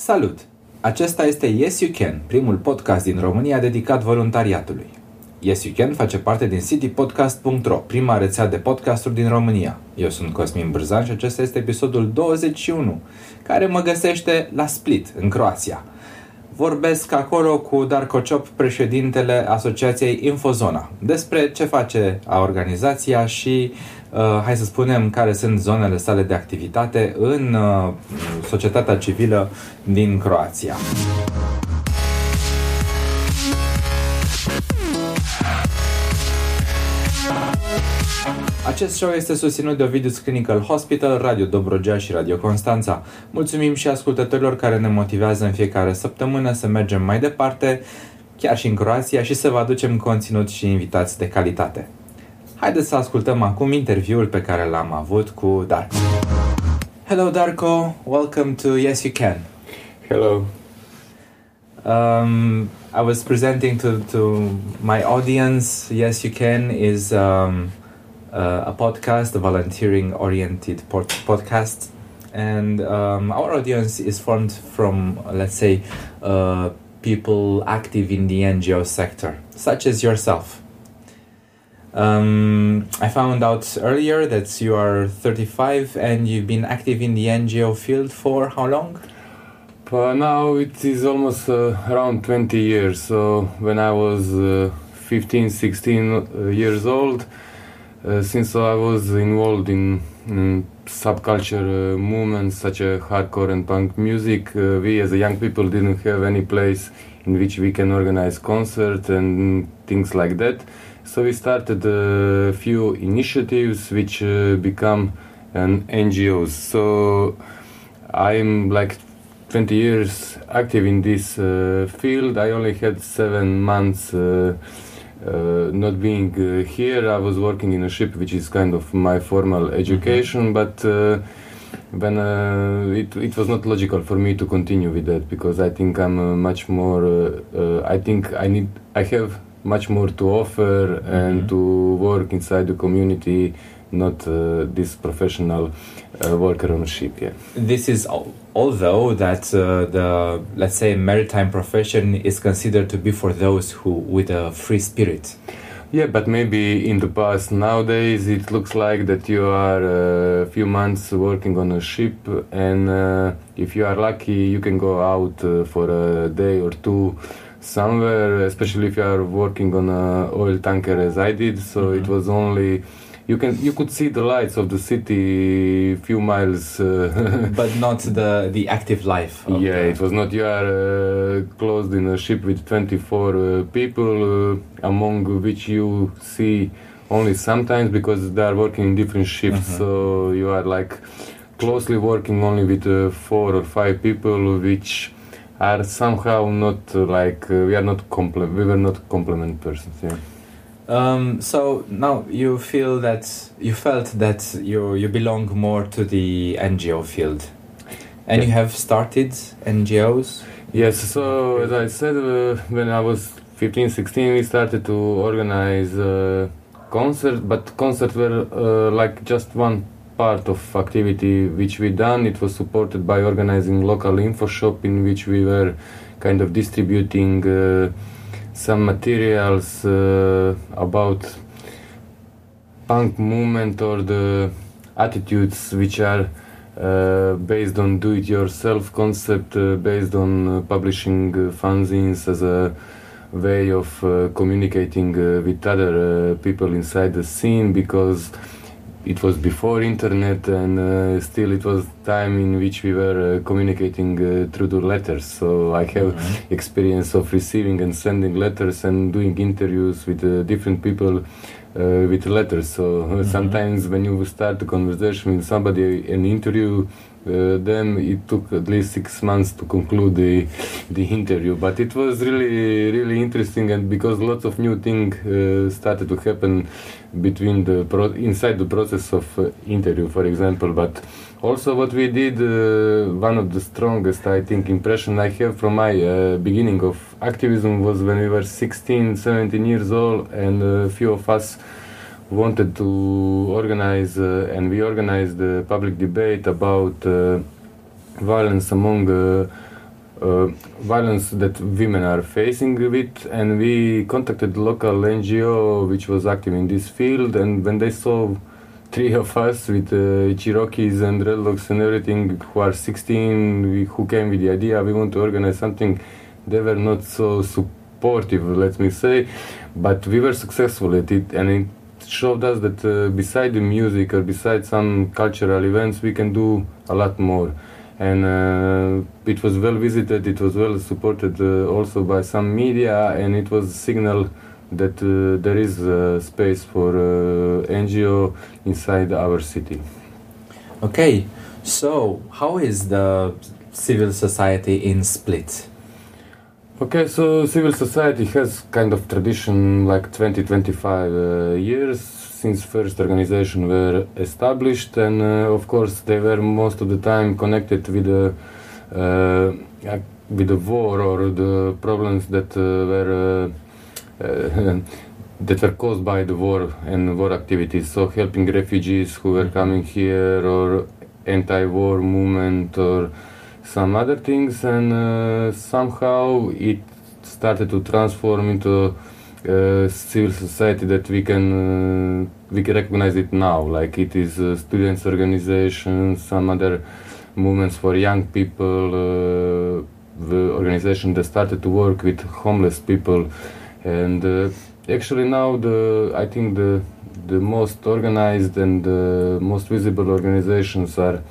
Salut! Acesta este Yes You Can, primul podcast din România dedicat voluntariatului. Yes You Can face parte din citypodcast.ro, prima rețea de podcasturi din România. Eu sunt Cosmin Brzan și acesta este episodul 21, care mă găsește la Split, în Croația. Vorbesc acolo cu Darko Ciop, președintele Asociației Infozona, despre ce face a organizația și uh, hai să spunem care sunt zonele sale de activitate în uh, societatea civilă din Croația. Acest show este susținut de Ovidus Clinical Hospital, Radio Dobrogea și Radio Constanța. Mulțumim și ascultătorilor care ne motivează în fiecare săptămână să mergem mai departe, chiar și în Croația, și să vă aducem conținut și invitați de calitate. Haideți să ascultăm acum interviul pe care l-am avut cu Darko. Hello Darko, welcome to Yes You Can. Hello. Um, I was presenting to, to my audience. Yes, you can is um, uh, a podcast, a volunteering oriented pod- podcast. And um, our audience is formed from, let's say, uh, people active in the NGO sector, such as yourself. Um, I found out earlier that you are 35 and you've been active in the NGO field for how long? Uh, now it is almost uh, around 20 years. So when I was uh, 15, 16 uh, years old, uh, since I was involved in, in subculture uh, movements such as hardcore and punk music, we as young people didn't have any place in which we can organize concerts and things like that. So we started a few initiatives which become an NGOs. So I'm like 20 years active in this uh, field. I only had seven months uh, uh, not being uh, here. I was working in a ship, which is kind of my formal education, but uh, when uh, it, it was not logical for me to continue with that because I think I'm much more. I think I need. I have much more to offer and to work inside the community, not this professional worker on a ship. Yeah. This is al- although that uh, the let's say maritime profession is considered to be for those who with a free spirit. Yeah, but maybe in the past nowadays it looks like that you are a few months working on a ship, and uh, if you are lucky, you can go out uh, for a day or two somewhere. Especially if you are working on a oil tanker, as I did. So it was only you can you could see the lights of the city few miles uh, but not the the active life yeah the- it was not you are uh, closed in a ship with 24 uh, people uh, among which you see only sometimes because they are working in different shifts so you are like closely working only with uh, four or five people which are somehow not uh, like uh, we are not comple- we were not complement persons yeah. Um, so now you feel that you felt that you you belong more to the NGO field. And you have started NGOs Yes, so as I said, uh, when I was 15, 16, we started to organize uh, concerts, but concerts were uh, like just one part of activity which we done. It was supported by organizing local info shop in which we were kind of distributing uh, some materials uh, about punk movement or the attitudes which are uh, based on do-it-yourself concept, uh, based on uh, publishing uh, fanzines as a way of communicating with other people inside the scene because it was before internet and uh, still it was time in which we were uh, communicating uh, through the letters. So i have experience of receiving and sending letters and doing interviews with uh, different people uh, with letters. So uh, sometimes when you start a conversation with somebody an interview uh, then it took at least six months to conclude the the interview. But it was really really interesting and because lots of new things uh, started to happen between the pro- inside the process of uh, interview for example. But also what we did one of the strongest i think impression i have from my beginning of activism was when we were 16 17 years old and a few of us wanted to organize uh, and we organized a public debate about uh, violence among uh, uh, violence that women are facing with, and we contacted local NGO which was active in this field, and when they saw three of us with uh, Cherokees and dreadlocks and everything who are 16, we, who came with the idea we want to organize something, they were not so supportive, let me say, but we were successful at it, and it showed us that uh, beside the music or beside some cultural events, we can do a lot more and uh, it was well visited. It was well supported uh, also by some media, and it was a signal that uh, there is space for NGO inside our city. Okay, so how is the civil society in Split? Okay, so civil society has kind of tradition like 20 25 uh, years since first organization were established, and uh, of course they were most of the time connected with the uh, with the war or the problems that uh, were that were caused by the war and war activities. So helping refugees who were coming here, or anti-war movement, or some other things, and uh, somehow it started to transform into uh, civil society that we can uh, we can recognize it now. Like it is uh, students organizations some other movements for young people uh, the organization that started to work with homeless people. And uh, actually now the i think the the most organized and the most visible organizations are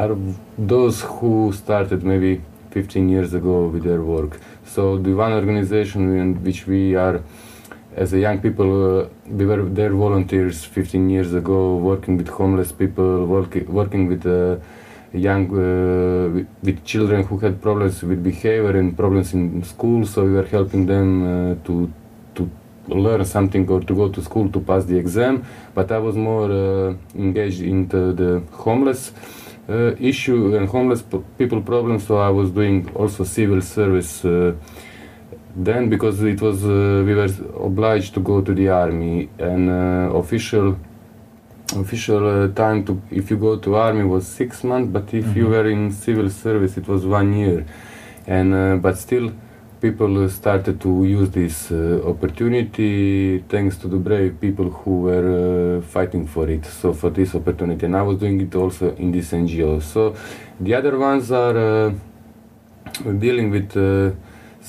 are those who started maybe 15 years ago with their work so the one organization in which we are, as a young people, uh, we were their volunteers 15 years ago, working with homeless people, work, working with uh, young uh, with, with, children who had problems with behavior and problems in school. So we were helping them uh, to to learn something or to go to school to pass the exam. But I was more uh, engaged into the homeless uh, issue and homeless people problem. So I was doing also civil service uh, then because it was uh, we were obliged to go to the army and uh, official official uh, time to if you go to army was six months, but if mm-hmm. you were in civil service it was one year, and uh, but still people started to use this uh, opportunity thanks to the brave people who were uh, fighting for it. So for this opportunity, and I was doing it also in this NGO. So the other ones are uh, dealing with.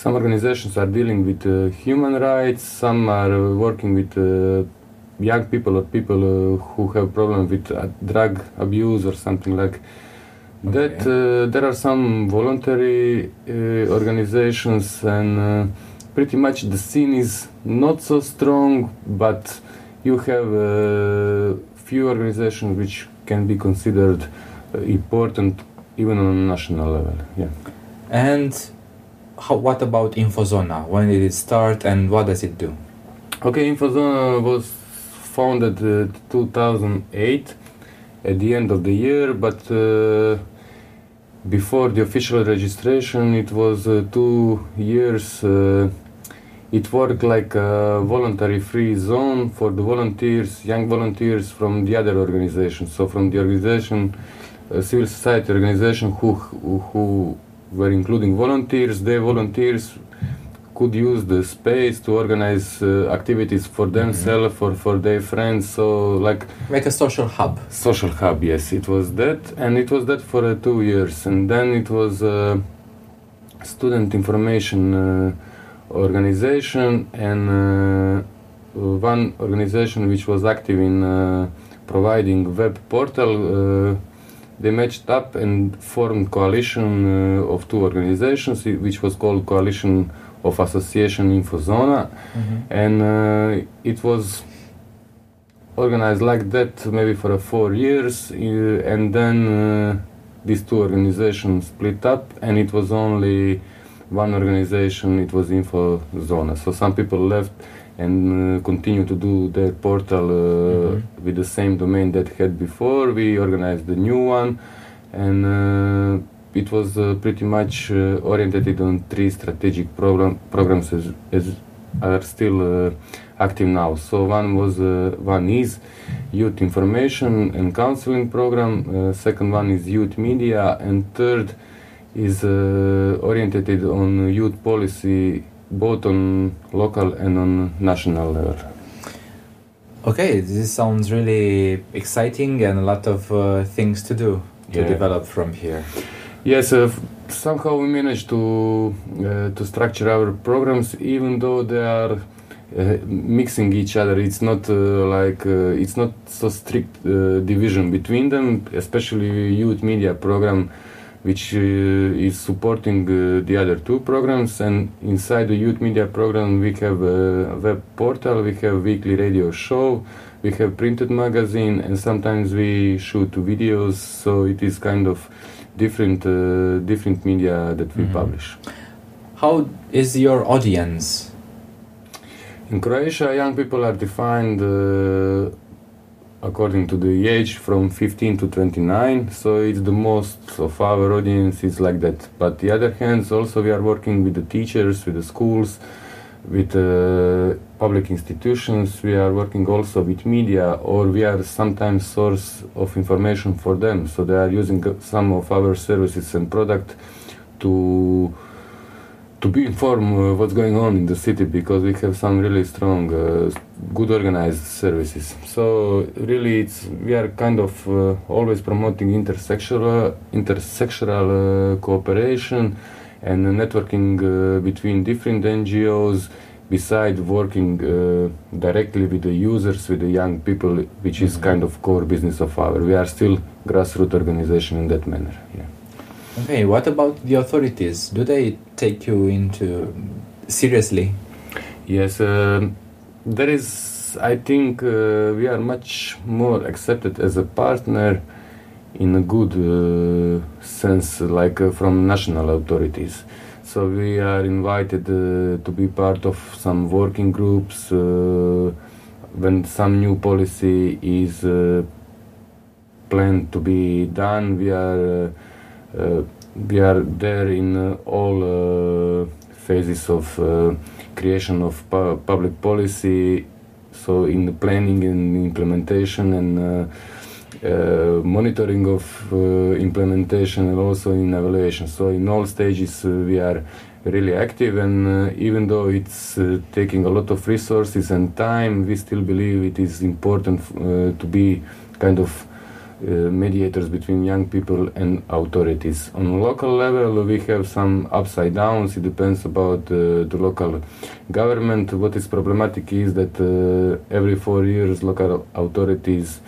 Some organizations are dealing with uh, human rights. Some are working with uh, young people or people who have problem with drug abuse or something like that uh, there are some voluntary uh, organizations and uh, pretty much the scene is not so strong but you have a few organizations which can be considered important even on a national level yeah. And how, what about infozona? When did it start and what does it do? Okay infozona was founded uh, 2008 at the end of the year but uh, before the official registration, it was uh, two years. Uh, it worked like a voluntary free zone for the volunteers, young volunteers from the other organizations. So from the organization, uh, civil society organization who, who, were including volunteers, they volunteers could use the space to organize uh, activities for mm-hmm. themselves mm-hmm. or for their friends so like like a social hub social hub yes it was that and it was that for uh, two years and then it was a student information uh, organization and uh, one organization which was active in uh, providing web portal uh, they matched up and formed coalition of two organizations which was called coalition of Association Infozona, mm-hmm. and uh, it was organized like that maybe for four years, uh, and then uh, these two organizations split up, and it was only one organization. It was Infozona. So some people left and uh, continue to do their portal uh, mm-hmm. with the same domain that had before. We organized the new one, and uh, it was uh, pretty much uh, oriented on three strategic program, programs as, as are still uh, active now. So one was one is youth information and counseling program. second one is youth media, and third is uh, oriented on youth policy both on local and on national level. Okay, this sounds really exciting and a lot of uh, things to do to Yeah. develop from here. Yes, uh, somehow we managed to uh, to structure our programs, even though they are uh, mixing each other. It's not uh, like uh, it's not so strict uh, division between them. Especially youth media program, which is supporting the other two programs. And inside the youth media program, we have a web portal, we have weekly radio show, we have printed magazine, and sometimes we shoot videos. So it is kind of different uh, different media that we Mhm. publish. How is your audience? In Croatia, young people are defined uh, according to the age from 15 to 29. So it's the most of our audience is like that. But the other hand, also we are working with the teachers, with the schools, with uh, public institutions. We are working also with media, or we are sometimes source of information for them. So they are using some of our services and product to to be informed uh, what's going on in the city because we have some really strong, uh, good organized services. So really, it's we are kind of uh, always promoting intersectional intersectional uh, cooperation and networking uh, between different NGOs. Besides working uh, directly with the users, with the young people, which is Mhm. kind of core business of our. We are still grassroots organization in that manner. Yeah. Okay, what about the authorities? Do they take you into seriously? Yes, um, there is. I think uh, we are much more accepted as a partner in a good uh, sense, like uh, from national authorities. So we are invited uh, to be part of some working groups uh, when some new policy is uh, planned to be done. We are we are there in all phases of creation of pu- public policy. So in the planning and implementation and uh, monitoring of uh, implementation and also in evaluation. So in all stages uh, we are really active and uh, even though it's uh, taking a lot of resources and time, we still believe it is important to be kind of mediators between young people and authorities. On local level, we have some upside downs. It depends about the local government. What is problematic is that every four years, local authorities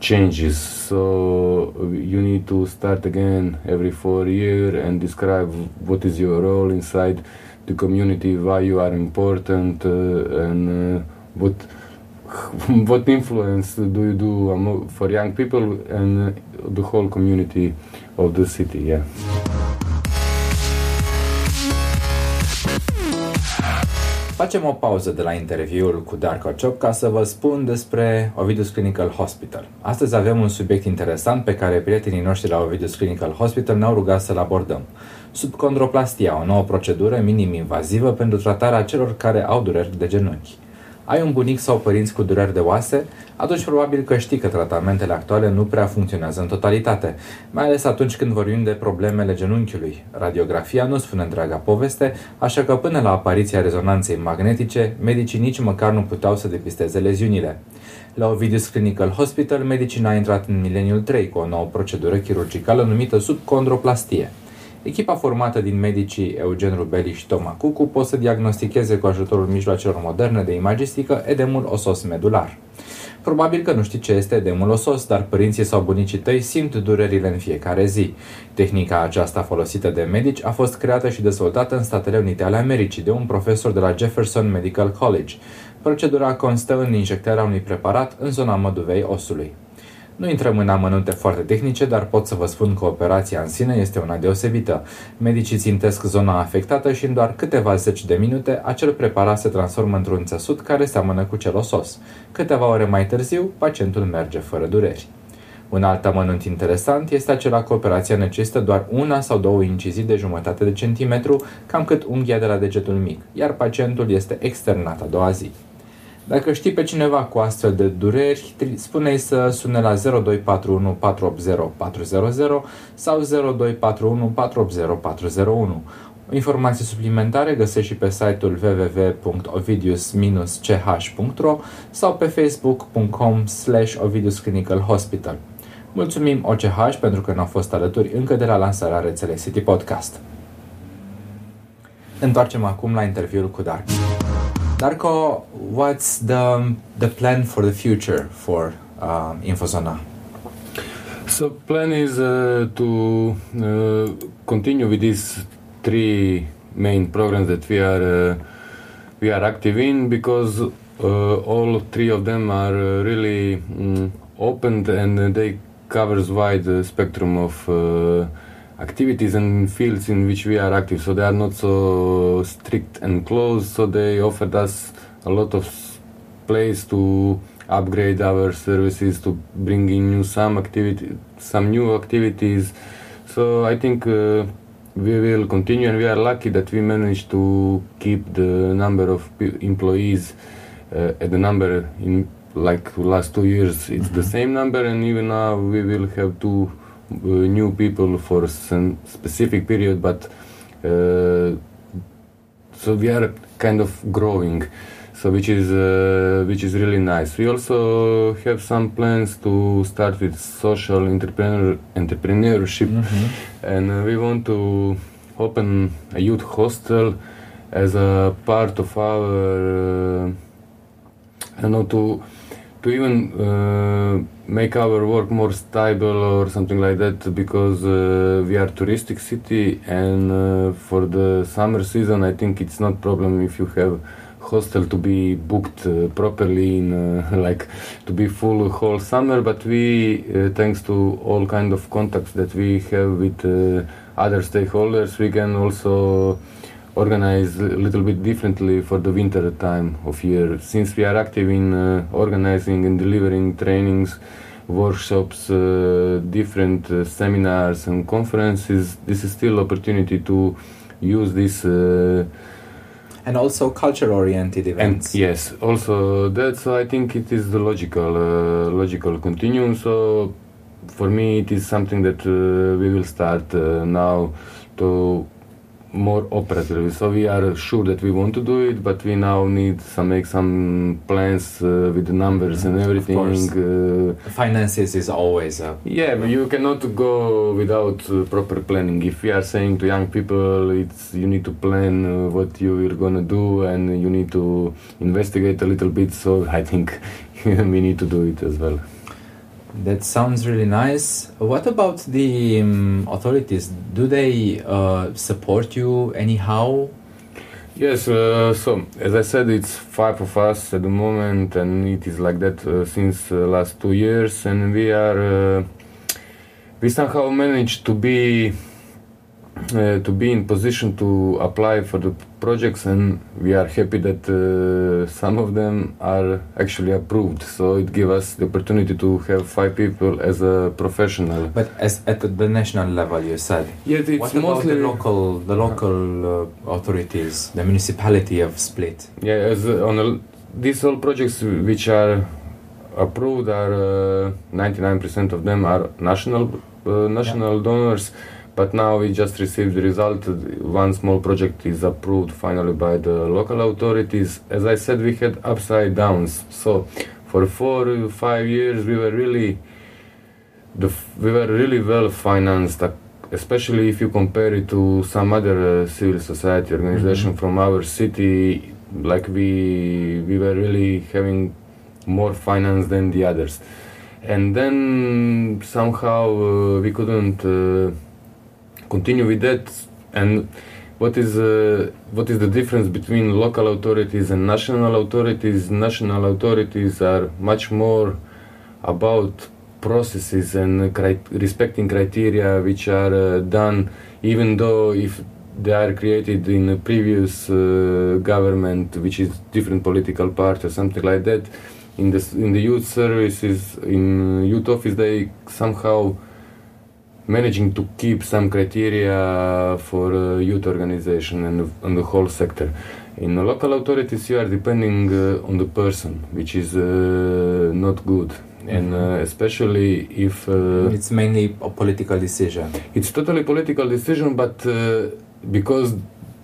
changes. So you need to start again every four year and describe what is your role inside the community, why you are important, uh, and uh, what what influence do you do for young people and uh, the whole community of the city? Yeah. Facem o pauză de la interviul cu Darko Ciop ca să vă spun despre Ovidus Clinical Hospital. Astăzi avem un subiect interesant pe care prietenii noștri la Ovidus Clinical Hospital ne-au rugat să-l abordăm. Subcondroplastia, o nouă procedură minim-invazivă pentru tratarea celor care au dureri de genunchi. Ai un bunic sau părinți cu dureri de oase? Atunci probabil că știi că tratamentele actuale nu prea funcționează în totalitate, mai ales atunci când vorbim de problemele genunchiului. Radiografia nu spune întreaga poveste, așa că până la apariția rezonanței magnetice, medicii nici măcar nu puteau să depisteze leziunile. La Ovidius Clinical Hospital, medicina a intrat în mileniul 3 cu o nouă procedură chirurgicală numită subcondroplastie. Echipa formată din medicii Eugen Rubeli și Toma Cucu pot să diagnosticheze cu ajutorul mijloacelor moderne de imagistică edemul osos medular. Probabil că nu știi ce este edemul osos, dar părinții sau bunicii tăi simt durerile în fiecare zi. Tehnica aceasta folosită de medici a fost creată și dezvoltată în Statele Unite ale Americii de un profesor de la Jefferson Medical College. Procedura constă în injectarea unui preparat în zona măduvei osului. Nu intrăm în amănunte foarte tehnice, dar pot să vă spun că operația în sine este una deosebită. Medicii țintesc zona afectată și în doar câteva zeci de minute acel preparat se transformă într-un țesut care seamănă cu cel osos. Câteva ore mai târziu, pacientul merge fără dureri. Un alt amănunt interesant este acela că operația necesită doar una sau două incizii de jumătate de centimetru, cam cât unghia de la degetul mic, iar pacientul este externat a doua zi. Dacă știi pe cineva cu astfel de dureri, spune-i să sune la 0241 480 400 sau 0241 480 401. Informații suplimentare găsești și pe site-ul www.ovidius-ch.ro sau pe facebook.com slash Ovidius Clinical Hospital. Mulțumim OCH pentru că ne-au fost alături încă de la lansarea rețelei City Podcast. Întoarcem acum la interviul cu Darko. Darko, what's the, the plan for the future for uh, Infozona? So plan is uh, to uh, continue with these three main programs that we are uh, we are active in because uh, all three of them are uh, really um, open and they covers wide spectrum of activities and fields in which we are active. So they are not so strict and closed. So they offered us a lot of place to upgrade our services, to bring in new some activity, some new activities. So I think uh, we will continue, and we are lucky that we managed to keep the number of employees uh, at the number in like last two years. It's mm-hmm. the same number, and even now we will have two new people for some specific period, but uh, so we are kind of growing so which is uh, which is really nice. We also have some plans to start with social entrepreneur entrepreneurship, mm-hmm. and uh, we want to open a youth hostel as a part of our uh, I don't know to to even uh, make our work more stable or something like that because uh, we are touristic city and uh, for the summer season I think it's not problem if you have hostel to be booked uh, properly in uh, like to be full whole summer but we uh, thanks to all kind of contacts that we have with other stakeholders we can also organize a little bit differently for the winter time of year. Since we are active in uh, organizing and delivering trainings workshops uh, different uh, seminars and conferences this is still opportunity to use this uh, and also culture oriented events. and yes also that so i think it is the logical uh, logical continuum. So for me it is something that uh, we will start now to more operatively. So we are sure that we want to do it, but we now need some make some plans uh, with the numbers and everything. Uh, Finances is always a yeah, but you cannot go without uh, proper planning. If we are saying to young people, it's you need to plan uh, what you are gonna do and you need to investigate a little bit. So I think we need to do it as well. That sounds really nice. What about the um, authorities? Do they uh, support you anyhow? Yes, uh, so as I said, it's five of us at the moment, and it is like that uh, since uh, last two years, and we are uh, we somehow managed to be uh, to be in position to apply for the projects and we are happy that uh, some of them are actually approved. So it gives us the opportunity to have five people as a professional. But as at the national level you said yeah it's what about the local the local uh, authorities the municipality of split? Yeah as uh, on a, these all projects which are approved are 99% uh, of them are national uh, national yeah. donors but now we just received the result. One small project is approved finally by the local authorities. As I said, we had upside downs. So for four, five years, we were really, the, we were really well financed, especially if you compare it to some other uh, civil society organization mm-hmm. from our city. Like we, we were really having more finance than the others. And then somehow uh, we couldn't. Uh, continue with that. And what is uh, what is the difference between local authorities and national authorities? National authorities are much more about processes and cri- respecting criteria which are uh, done even though if they are created in a previous uh, government which is different political party or something like that. In the in the youth services in youth office they somehow managing to keep some criteria for uh, youth organization and on the whole sector. In the local authorities, you are depending uh, on the person, which is uh, not good, and uh, especially if uh, It's mainly a political decision. it's totally political decision, but uh, because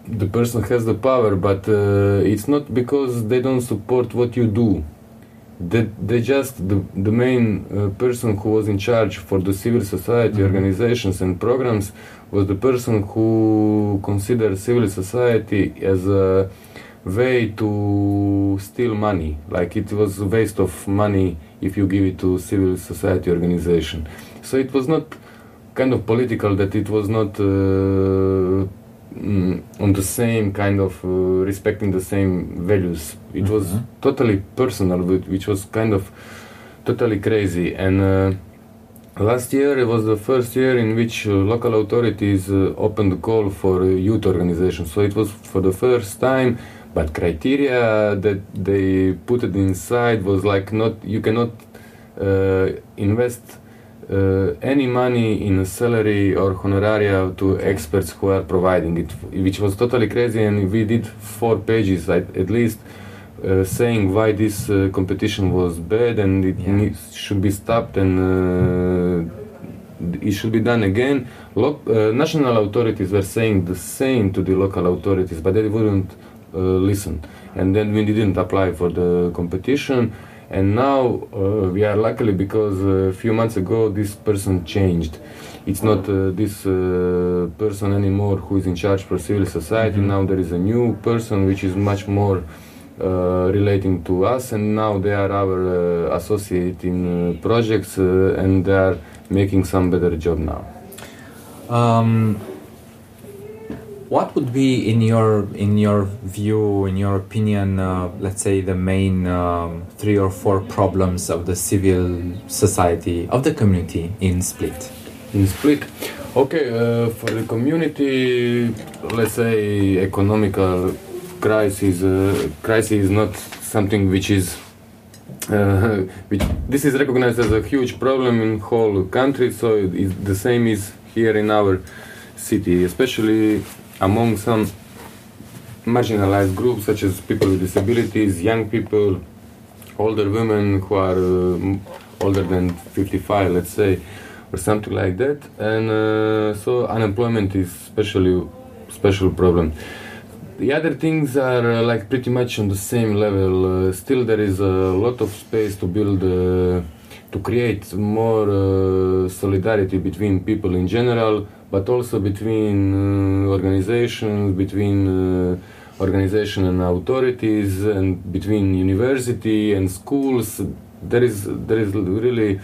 the person has the power, but uh, it's not because they don't support what you do. They, they just the, the main uh, person who was in charge for the civil society Mhm. organizations and programs was the person who considered civil society as a way to steal money. Like it was a waste of money if you give it to civil society organization. So it was not kind of political that it was not uh, mm, on the same kind of uh, respecting the same values. It was Mhm. totally personal, which which was kind of totally crazy. And uh, last year it was the first year in which uh, local authorities uh, opened the call for youth organizations. So it was for the first time. But criteria that they put it inside was like not you cannot uh, invest uh, any money in salary or honoraria to experts who are providing it, which was totally crazy. And we did four pages at, at least uh, saying why this uh, competition was bad and it Yeah. needs, should be stopped and uh, it should be done again. Lo- uh, national authorities were saying the same to the local authorities, but they wouldn't uh, listen. And then we didn't apply for the competition. And now uh, we are luckily because a few months ago this person changed. It's not uh, this uh, person anymore who is in charge for civil society. Mhm. Now there is a new person which is much more uh, relating to us, and now they are our uh, associate in uh, projects, uh, and they are making some better job now. Um, what would be, in your in your view, in your opinion, uh, let's say the main um, three or four problems of the civil society of the community in Split? in Split. Okay, uh, for the community, let's say economical crisis. Uh, crisis is not something which is. Uh, which this is recognized as a huge problem in whole country. So the same is here in our city, especially among some marginalized groups such as people with disabilities, young people, older women who are uh, older than 55, let's say, or something like that. And uh, so unemployment is especially special problem. The other things are uh, like pretty much on the same level. Uh, still, there is a lot of space to build, uh, to create more uh, solidarity between people in general, but also between uh, organizations, between uh, organization and authorities, and between university and schools. There is there is really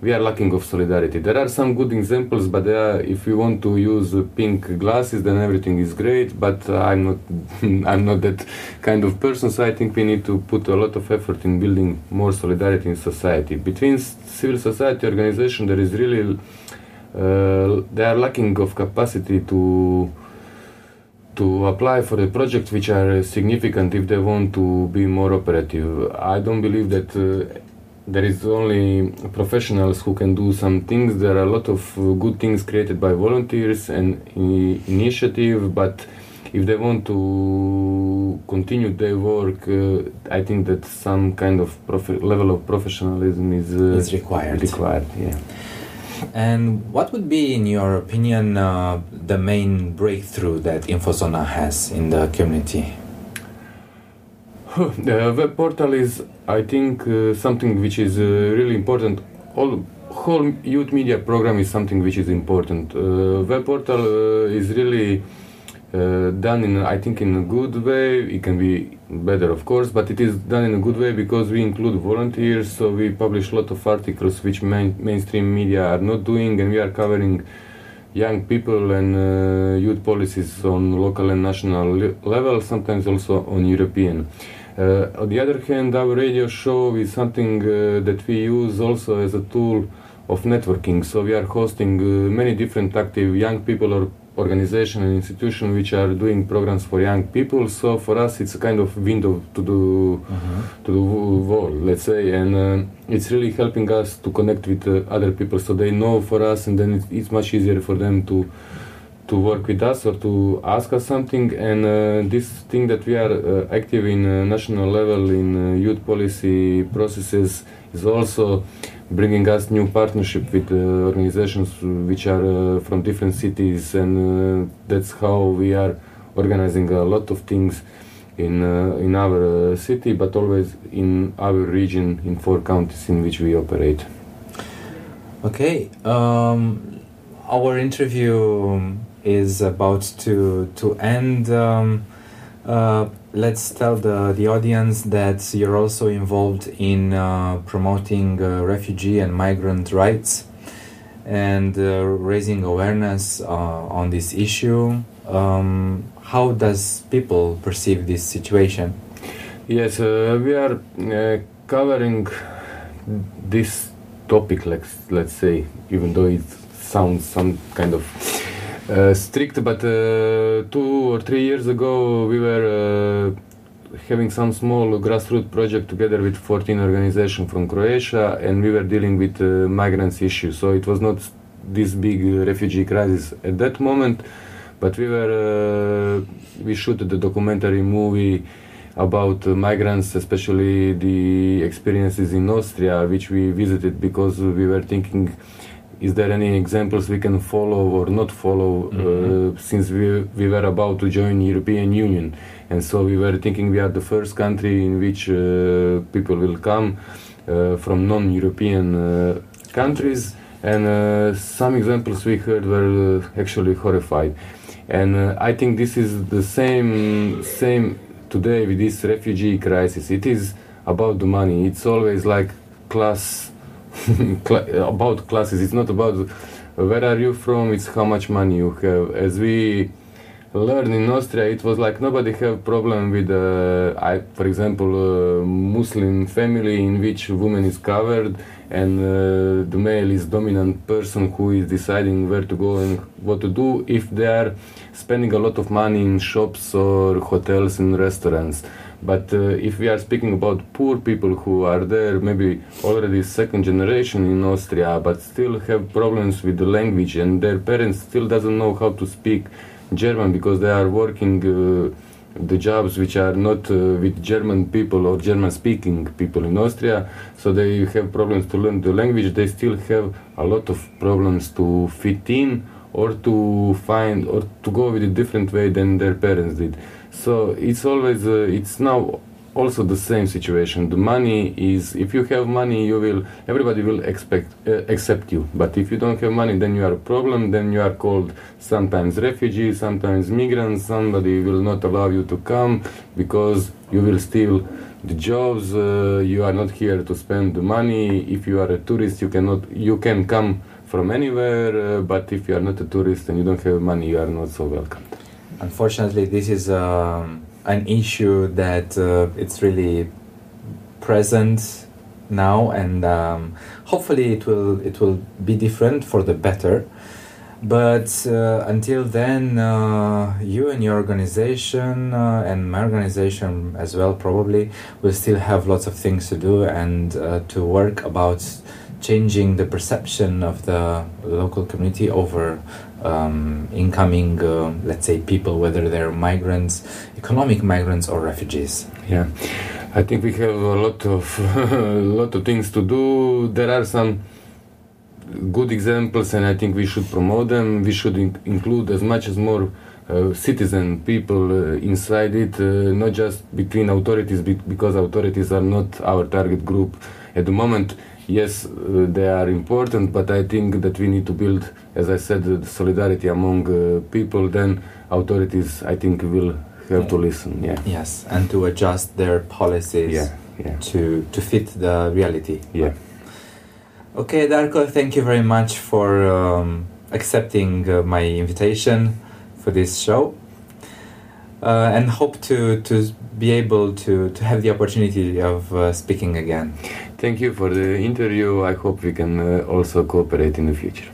we are lacking of solidarity. There are some good examples, but are, if we want to use uh, pink glasses, then everything is great. But uh, I'm not I'm not that kind of person, so I think we need to put a lot of effort in building more solidarity in society between civil society organization. There is really uh, they are lacking of capacity to to apply for the projects which are significant if they want to be more operative. I don't believe that uh, there is only professionals who can do some things. There are a lot of good things created by volunteers and initiative, but if they want to continue their work, uh, I think that some kind of prof- level of professionalism is, uh, Is required. Required, yeah. And what would be, in your opinion, uh, the main breakthrough that Infozona has in the community? The web portal is, I think, uh, something which is uh, really important. All whole youth media program is something which is important. Uh, web portal uh, is really uh, done in, I think, in a good way. It can be better, of course, but it is done in a good way because we include volunteers. So we publish a lot of articles which main, mainstream media are not doing, and we are covering young people and uh, youth policies on local and national le- level, sometimes also on European. Uh, on the other hand, our radio show is something uh, that we use also as a tool of networking. So we are hosting uh, many different active young people or organization and institution which are doing programs for young people. So for us, it's a kind of window to the Mm-hmm. to the world, let's say, and uh, it's really helping us to connect with uh, other people, so they know for us, and then it's, it's much easier for them to to work with us or to ask us something. And uh, this thing that we are uh, active in uh, national level in uh, youth policy processes is also bringing us new partnership with uh, organizations which are uh, from different cities, and that's how we are organizing a lot of things in in our city, but always in our region, in four counties in which we operate. Okay, um, our interview is about to to end. Um, uh, let's tell the the audience that you're also involved in uh, promoting uh, refugee and migrant rights and uh, raising awareness uh, on this issue. Um, how does people perceive this situation? Yes, uh, we are covering this topic, let's, let's say, even though it sounds some kind of uh, strict, but uh, two or three years ago we were uh, having some small grassroots project together with 14 organizations from Croatia, and we were dealing with migrants issues. So it was not this big refugee crisis at that moment, but we were we shot the documentary movie about uh, migrants, especially the experiences in Austria, which we visited because we were thinking, is there any examples we can follow or not follow, uh, since we, we were about to join European Union, and so we were thinking we are the first country in which uh, people will come uh, from non-European uh, countries, and uh, some examples we heard were uh, actually horrified, and uh, I think this is the same same today with this refugee crisis. It is about the money. It's always like class cla- about classes. It's not about where are you from. It's how much money you have. As we learned in Austria, it was like nobody have problem with, uh, I, for example, a Muslim family in which woman is covered and uh, the male is dominant person who is deciding where to go and what to do if they are spending a lot of money in shops or hotels and restaurants. But uh, if we are speaking about poor people who are there, maybe already second generation in Austria, but still have problems with the language, and their parents still doesn't know how to speak German because they are working uh, the jobs which are not uh, with German people or German speaking people in Austria, so they have problems to learn the language. They still have a lot of problems to fit in or to find or to go with a different way than their parents did. So it's always uh, it's now also the same situation. The money is if you have money, you will everybody will expect uh, accept you. But if you don't have money, then you are a problem. Then you are called sometimes refugee, sometimes migrant. Somebody will not allow you to come because you will steal the jobs. Uh, you are not here to spend the money. If you are a tourist, you cannot you can come from anywhere. Uh, but if you are not a tourist and you don't have money, you are not so welcome. Unfortunately, this is um, an issue that uh, it's really present now, and um, hopefully it will it will be different for the better. But uh, until then, uh, you and your organization uh, and my organization as well probably will still have lots of things to do and uh, to work about changing the perception of the local community over um, incoming, uh, let's say, people, whether they're migrants, economic migrants, or refugees. Yeah, I think we have a lot of a lot of things to do. There are some good examples, and I think we should promote them. We should in- include as much as more uh, citizen people uh, inside it, uh, not just between authorities, be- because authorities are not our target group at the moment. Yes, uh, they are important, but I think that we need to build, as I said, the solidarity among uh, people. Then authorities, I think, will have to listen. Yeah. Yes, and to adjust their policies Yeah, yeah, to to fit the reality. yeah. Okay, Darko, thank you very much for um, accepting uh, my invitation for this show. Uh, and hope to, to be able to, to have the opportunity of uh, speaking again. Thank you for the interview. I hope we can uh, also cooperate in the future.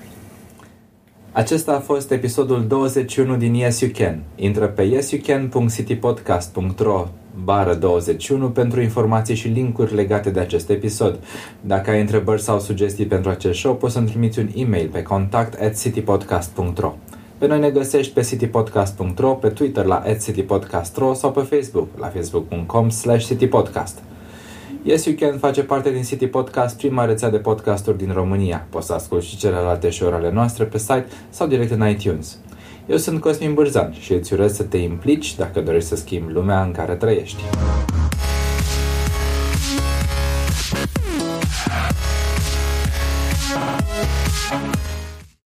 Acesta a fost episodul 21 din Yes You Can. Intră pe yesyoucan.citypodcast.ro bară 21 pentru informații și linkuri legate de acest episod. Dacă ai întrebări sau sugestii pentru acest show, poți să-mi trimiți un e-mail pe contact at citypodcast.ro Pe noi ne găsești pe citypodcast.ro, pe Twitter la citypodcast.ro sau pe Facebook la facebook.com slash citypodcast. Yes You Can face parte din City Podcast, prima rețea de podcasturi din România. Poți să asculti și celelalte show ale noastre pe site sau direct în iTunes. Eu sunt Cosmin Bârzan și îți urez să te implici dacă dorești să schimbi lumea în care trăiești.